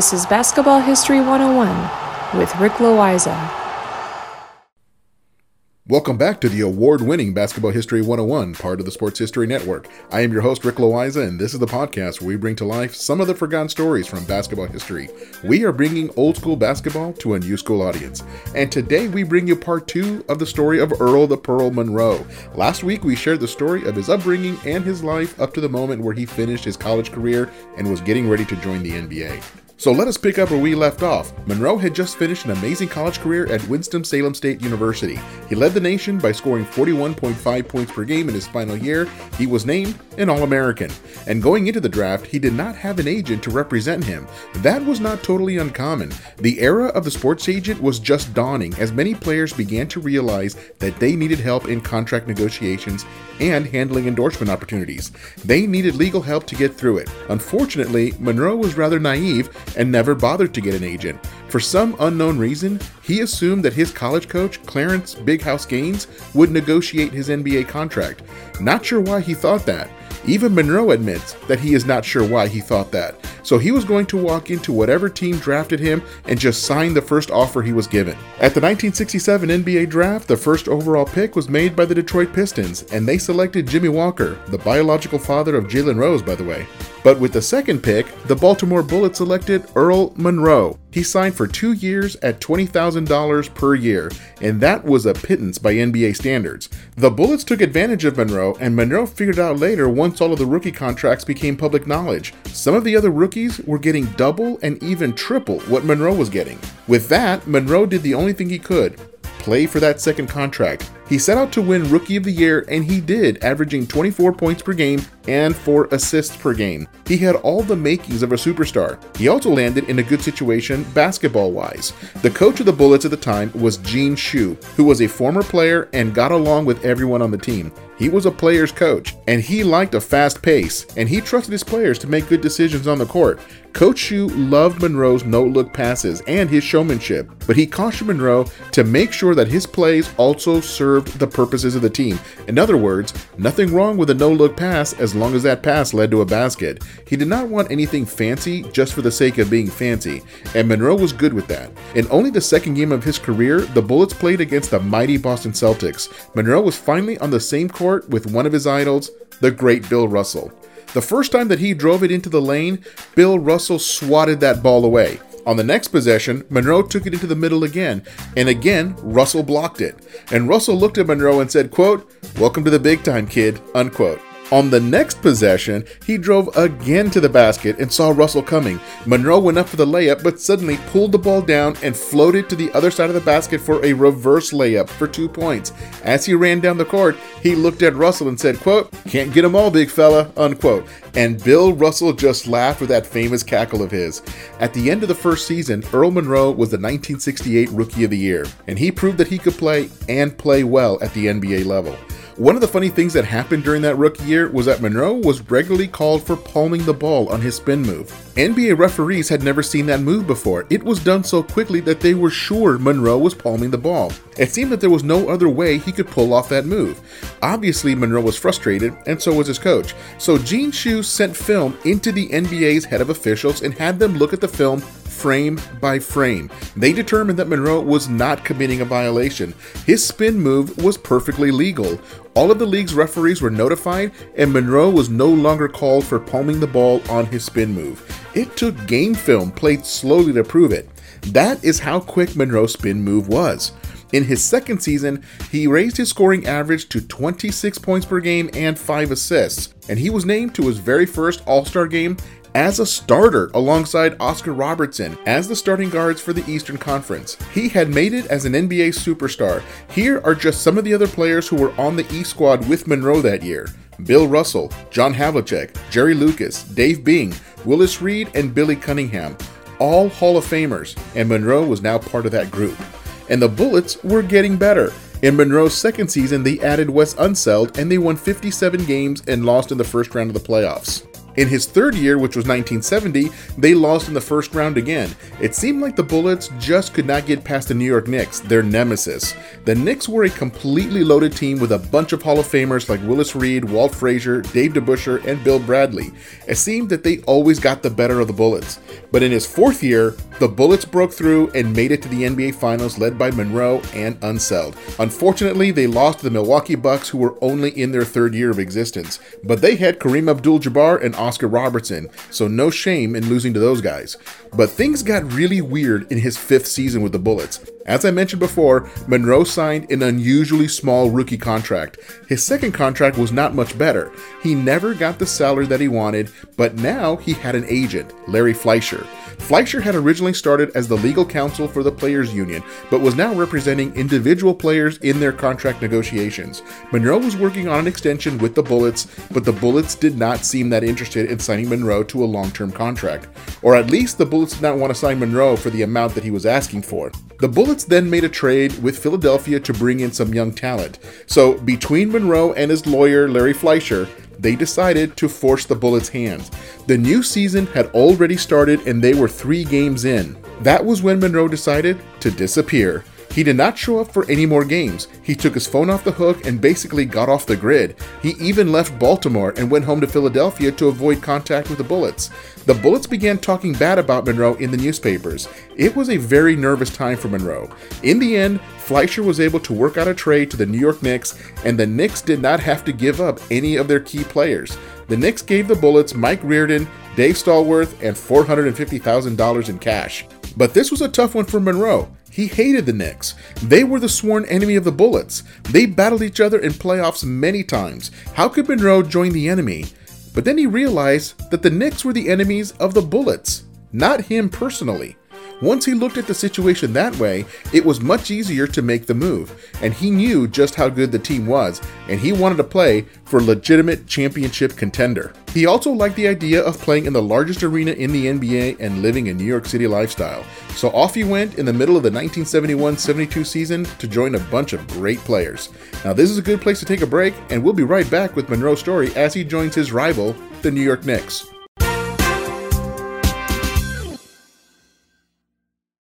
This is Basketball History 101 with Rick Loiza. Welcome back to the award winning Basketball History 101, part of the Sports History Network. I am your host, Rick Loiza, and this is the podcast where we bring to life some of the forgotten stories from basketball history. We are bringing old school basketball to a new school audience. And today we bring you part two of the story of Earl the Pearl Monroe. Last week we shared the story of his upbringing and his life up to the moment where he finished his college career and was getting ready to join the NBA. So let us pick up where we left off. Monroe had just finished an amazing college career at Winston-Salem State University. He led the nation by scoring 41.5 points per game in his final year. He was named an All-American. And going into the draft, he did not have an agent to represent him. That was not totally uncommon. The era of the sports agent was just dawning as many players began to realize that they needed help in contract negotiations and handling endorsement opportunities. They needed legal help to get through it. Unfortunately, Monroe was rather naive and never bothered to get an agent. For some unknown reason, he assumed that his college coach, Clarence Big House Gaines, would negotiate his NBA contract. Not sure why he thought that. Even Monroe admits that he is not sure why he thought that. So he was going to walk into whatever team drafted him and just sign the first offer he was given. At the 1967 NBA draft, the first overall pick was made by the Detroit Pistons, and they selected Jimmy Walker, the biological father of Jalen Rose, by the way. But with the second pick, the Baltimore Bullets selected Earl Monroe. He signed for two years at $20,000 per year, and that was a pittance by NBA standards. The Bullets took advantage of Monroe, and Monroe figured out later once all of the rookie contracts became public knowledge. Some of the other rookies were getting double and even triple what Monroe was getting. With that, Monroe did the only thing he could play for that second contract. He set out to win Rookie of the Year, and he did, averaging 24 points per game and 4 assists per game. He had all the makings of a superstar. He also landed in a good situation basketball wise. The coach of the Bullets at the time was Gene Shue, who was a former player and got along with everyone on the team. He was a player's coach, and he liked a fast pace, and he trusted his players to make good decisions on the court. Coach Shue loved Monroe's no look passes and his showmanship, but he cautioned Monroe to make sure that his plays also served the purposes of the team. In other words, nothing wrong with a no look pass as long as that pass led to a basket. He did not want anything fancy just for the sake of being fancy, and Monroe was good with that. In only the second game of his career, the Bullets played against the mighty Boston Celtics. Monroe was finally on the same court with one of his idols, the great Bill Russell. The first time that he drove it into the lane, Bill Russell swatted that ball away. On the next possession, Monroe took it into the middle again, and again, Russell blocked it. And Russell looked at Monroe and said, quote, Welcome to the big time, kid, unquote. On the next possession, he drove again to the basket and saw Russell coming. Monroe went up for the layup, but suddenly pulled the ball down and floated to the other side of the basket for a reverse layup for two points. As he ran down the court, he looked at Russell and said, quote, Can't get 'em all, big fella, unquote. And Bill Russell just laughed with that famous cackle of his. At the end of the first season, Earl Monroe was the 1968 Rookie of the Year, and he proved that he could play and play well at the NBA level. One of the funny things that happened during that rookie year was that Monroe was regularly called for palming the ball on his spin move. NBA referees had never seen that move before. It was done so quickly that they were sure Monroe was palming the ball. It seemed that there was no other way he could pull off that move. Obviously, Monroe was frustrated, and so was his coach. So Gene Shue sent film into the NBA's head of officials and had them look at the film frame by frame. They determined that Monroe was not committing a violation. His spin move was perfectly legal. All of the league's referees were notified, and Monroe was no longer called for palming the ball on his spin move. It took game film played slowly to prove it. That is how quick Monroe's spin move was. In his second season, he raised his scoring average to 26 points per game and 5 assists, and he was named to his very first All Star game as a starter alongside Oscar Robertson as the starting guards for the Eastern Conference. He had made it as an NBA superstar. Here are just some of the other players who were on the East squad with Monroe that year. Bill Russell, John Havlicek, Jerry Lucas, Dave Bing, Willis Reed, and Billy Cunningham. All Hall of Famers, and Monroe was now part of that group. And the Bullets were getting better. In Monroe's second season, they added Wes Unseld and they won 57 games and lost in the first round of the playoffs. In his third year, which was 1970, they lost in the first round again. It seemed like the Bullets just could not get past the New York Knicks, their nemesis. The Knicks were a completely loaded team with a bunch of Hall of Famers like Willis Reed, Walt Frazier, Dave DeBusschere, and Bill Bradley. It seemed that they always got the better of the Bullets. But in his fourth year, the Bullets broke through and made it to the NBA Finals led by Monroe and Unseld. Unfortunately, they lost to the Milwaukee Bucks who were only in their third year of existence, but they had Kareem Abdul-Jabbar and Oscar Robertson, so no shame in losing to those guys. But things got really weird in his fifth season with the Bullets. As I mentioned before, Monroe signed an unusually small rookie contract. His second contract was not much better. He never got the salary that he wanted, but now he had an agent, Larry Fleischer. Fleischer had originally started as the legal counsel for the Players Union, but was now representing individual players in their contract negotiations. Monroe was working on an extension with the Bullets, but the Bullets did not seem that interested in signing Monroe to a long term contract. Or at least the Bullets did not want to sign Monroe for the amount that he was asking for. The Bullets then made a trade with Philadelphia to bring in some young talent. So, between Monroe and his lawyer, Larry Fleischer, they decided to force the Bullets' hands. The new season had already started and they were three games in. That was when Monroe decided to disappear. He did not show up for any more games. He took his phone off the hook and basically got off the grid. He even left Baltimore and went home to Philadelphia to avoid contact with the Bullets. The Bullets began talking bad about Monroe in the newspapers. It was a very nervous time for Monroe. In the end, Fleischer was able to work out a trade to the New York Knicks, and the Knicks did not have to give up any of their key players. The Knicks gave the Bullets Mike Riordan, Dave Stallworth, and $450,000 in cash. But this was a tough one for Monroe. He hated the Knicks. They were the sworn enemy of the Bullets. They battled each other in playoffs many times. How could Monroe join the enemy? But then he realized that the Knicks were the enemies of the Bullets, not him personally. Once he looked at the situation that way, it was much easier to make the move, and he knew just how good the team was, and he wanted to play for a legitimate championship contender. He also liked the idea of playing in the largest arena in the NBA and living a New York City lifestyle. So off he went in the middle of the 1971 72 season to join a bunch of great players. Now, this is a good place to take a break, and we'll be right back with Monroe's story as he joins his rival, the New York Knicks.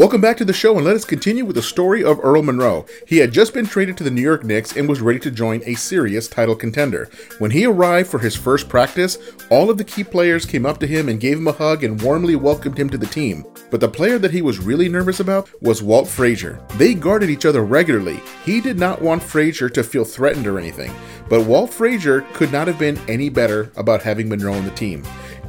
Welcome back to the show, and let us continue with the story of Earl Monroe. He had just been traded to the New York Knicks and was ready to join a serious title contender. When he arrived for his first practice, all of the key players came up to him and gave him a hug and warmly welcomed him to the team. But the player that he was really nervous about was Walt Frazier. They guarded each other regularly. He did not want Frazier to feel threatened or anything, but Walt Frazier could not have been any better about having Monroe on the team.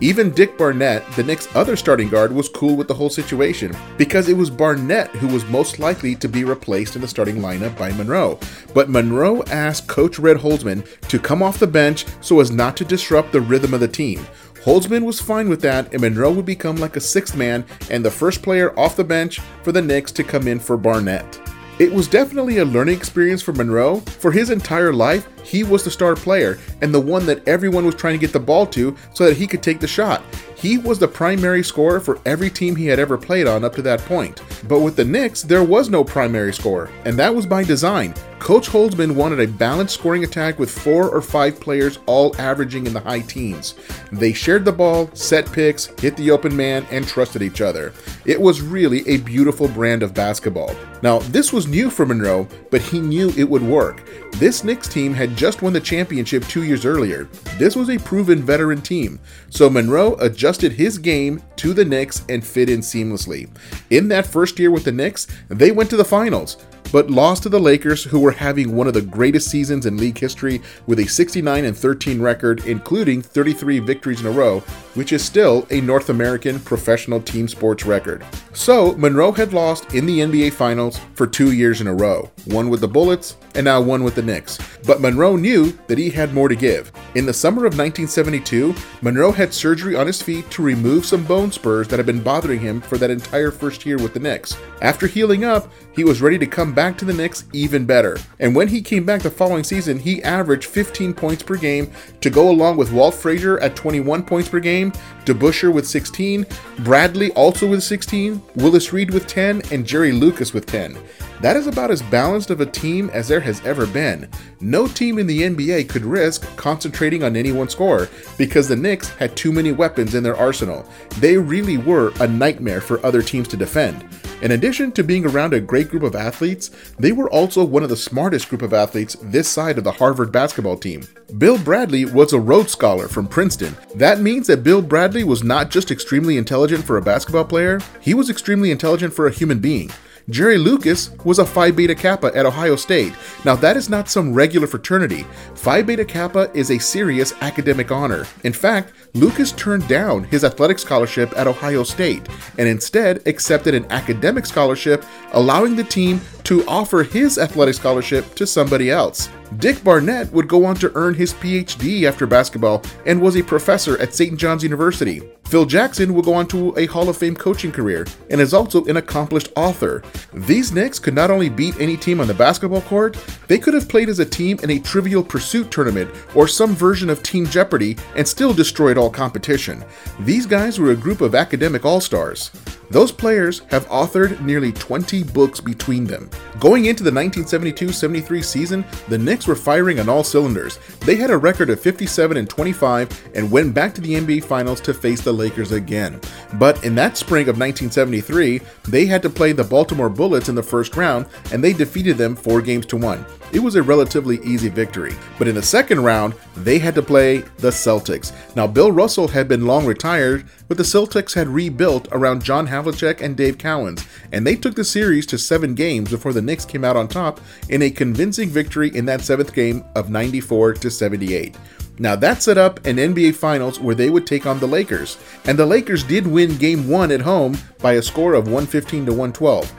Even Dick Barnett, the Knicks' other starting guard, was cool with the whole situation because it was Barnett who was most likely to be replaced in the starting lineup by Monroe. But Monroe asked Coach Red Holzman to come off the bench so as not to disrupt the rhythm of the team. Holzman was fine with that, and Monroe would become like a sixth man and the first player off the bench for the Knicks to come in for Barnett. It was definitely a learning experience for Monroe. For his entire life, he was the star player and the one that everyone was trying to get the ball to so that he could take the shot. He was the primary scorer for every team he had ever played on up to that point. But with the Knicks, there was no primary scorer, and that was by design. Coach Holzman wanted a balanced scoring attack with four or five players all averaging in the high teens. They shared the ball, set picks, hit the open man, and trusted each other. It was really a beautiful brand of basketball. Now, this was new for Monroe, but he knew it would work. This Knicks team had just won the championship two years earlier. This was a proven veteran team, so Monroe adjusted his game to the Knicks and fit in seamlessly. In that first year with the Knicks, they went to the finals but lost to the Lakers, who were having one of the greatest seasons in league history with a 69 and 13 record, including 33 victories in a row, which is still a North American professional team sports record. So, Monroe had lost in the NBA Finals for two years in a row one with the Bullets and now one with the Knicks. But Monroe knew that he had more to give. In the summer of 1972, Monroe had surgery on his feet to remove some bone spurs that had been bothering him for that entire first year with the Knicks. After healing up, he was ready to come back to the Knicks even better. And when he came back the following season, he averaged 15 points per game to go along with Walt Frazier at 21 points per game, DeBusschere with 16, Bradley also with 16, Willis Reed with 10, and Jerry Lucas with 10. That is about as balanced of a team as there has ever been. No team in the NBA could risk concentrating on any one scorer because the Knicks had too many weapons in their arsenal. They really were a nightmare for other teams to defend. In addition to being around a great group of athletes, they were also one of the smartest group of athletes this side of the Harvard basketball team. Bill Bradley was a Rhodes Scholar from Princeton. That means that Bill Bradley was not just extremely intelligent for a basketball player, he was extremely intelligent for a human being. Jerry Lucas was a Phi Beta Kappa at Ohio State. Now, that is not some regular fraternity. Phi Beta Kappa is a serious academic honor. In fact, Lucas turned down his athletic scholarship at Ohio State and instead accepted an academic scholarship, allowing the team to offer his athletic scholarship to somebody else. Dick Barnett would go on to earn his PhD after basketball and was a professor at St. John's University. Phil Jackson will go on to a Hall of Fame coaching career and is also an accomplished author. These Knicks could not only beat any team on the basketball court, they could have played as a team in a Trivial Pursuit tournament or some version of Team Jeopardy and still destroyed all competition. These guys were a group of academic all stars. Those players have authored nearly 20 books between them. Going into the 1972 73 season, the Knicks were firing on all cylinders. They had a record of 57 and 25 and went back to the NBA Finals to face the Lakers again. But in that spring of 1973, they had to play the Baltimore Bullets in the first round and they defeated them 4 games to 1 it was a relatively easy victory. But in the second round, they had to play the Celtics. Now, Bill Russell had been long retired, but the Celtics had rebuilt around John Havlicek and Dave Cowens, and they took the series to seven games before the Knicks came out on top in a convincing victory in that seventh game of 94 to 78. Now that set up an NBA Finals where they would take on the Lakers, and the Lakers did win Game 1 at home by a score of 115 to 112.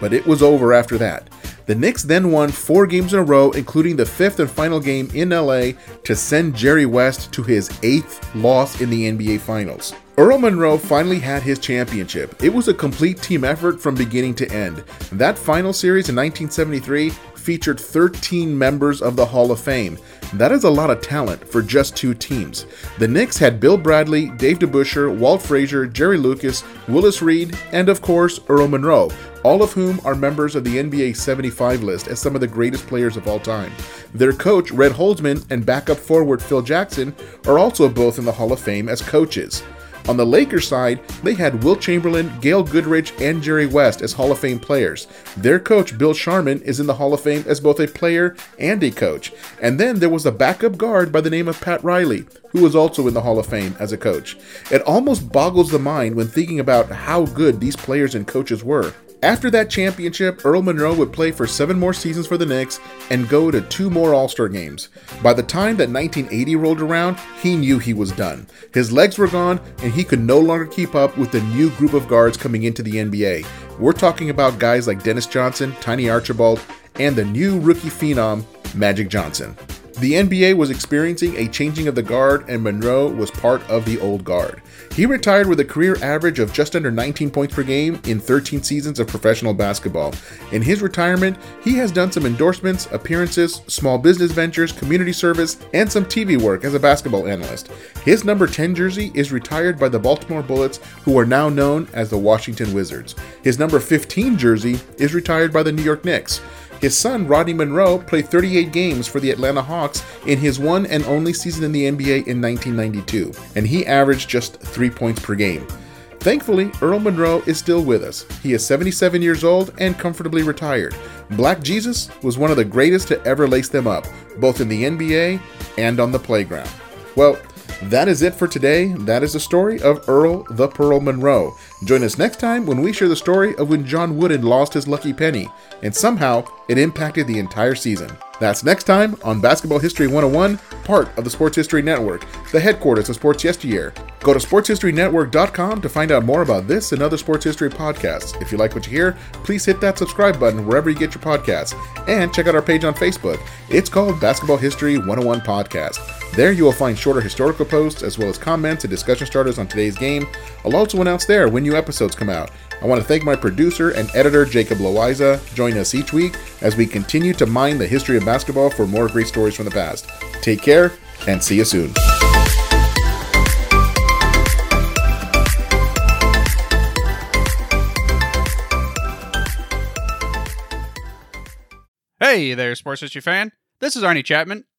But it was over after that. The Knicks then won four games in a row, including the fifth and final game in LA, to send Jerry West to his eighth loss in the NBA Finals. Earl Monroe finally had his championship. It was a complete team effort from beginning to end. That final series in 1973 featured 13 members of the Hall of Fame. That is a lot of talent for just two teams. The Knicks had Bill Bradley, Dave DeBusschere, Walt Frazier, Jerry Lucas, Willis Reed, and of course Earl Monroe, all of whom are members of the NBA 75 list as some of the greatest players of all time. Their coach, Red Holzman, and backup forward Phil Jackson are also both in the Hall of Fame as coaches. On the Lakers side, they had Wilt Chamberlain, Gail Goodrich, and Jerry West as Hall of Fame players. Their coach, Bill Sharman, is in the Hall of Fame as both a player and a coach. And then there was a backup guard by the name of Pat Riley, who was also in the Hall of Fame as a coach. It almost boggles the mind when thinking about how good these players and coaches were. After that championship, Earl Monroe would play for seven more seasons for the Knicks and go to two more All Star games. By the time that 1980 rolled around, he knew he was done. His legs were gone, and he could no longer keep up with the new group of guards coming into the NBA. We're talking about guys like Dennis Johnson, Tiny Archibald, and the new rookie phenom, Magic Johnson. The NBA was experiencing a changing of the guard, and Monroe was part of the old guard. He retired with a career average of just under 19 points per game in 13 seasons of professional basketball. In his retirement, he has done some endorsements, appearances, small business ventures, community service, and some TV work as a basketball analyst. His number 10 jersey is retired by the Baltimore Bullets, who are now known as the Washington Wizards. His number 15 jersey is retired by the New York Knicks. His son, Rodney Monroe, played 38 games for the Atlanta Hawks in his one and only season in the NBA in 1992, and he averaged just three points per game. Thankfully, Earl Monroe is still with us. He is 77 years old and comfortably retired. Black Jesus was one of the greatest to ever lace them up, both in the NBA and on the playground. Well, that is it for today. That is the story of Earl the Pearl Monroe. Join us next time when we share the story of when John Wooden lost his lucky penny, and somehow it impacted the entire season. That's next time on Basketball History 101, part of the Sports History Network, the headquarters of Sports Yesteryear. Go to sportshistorynetwork.com to find out more about this and other sports history podcasts. If you like what you hear, please hit that subscribe button wherever you get your podcasts. And check out our page on Facebook. It's called Basketball History 101 Podcast. There you will find shorter historical posts as well as comments and discussion starters on today's game. I'll also announce there when new episodes come out. I want to thank my producer and editor, Jacob Loiza. Join us each week as we continue to mine the history of basketball for more great stories from the past. Take care and see you soon. Hey there, sports history fan. This is Arnie Chapman,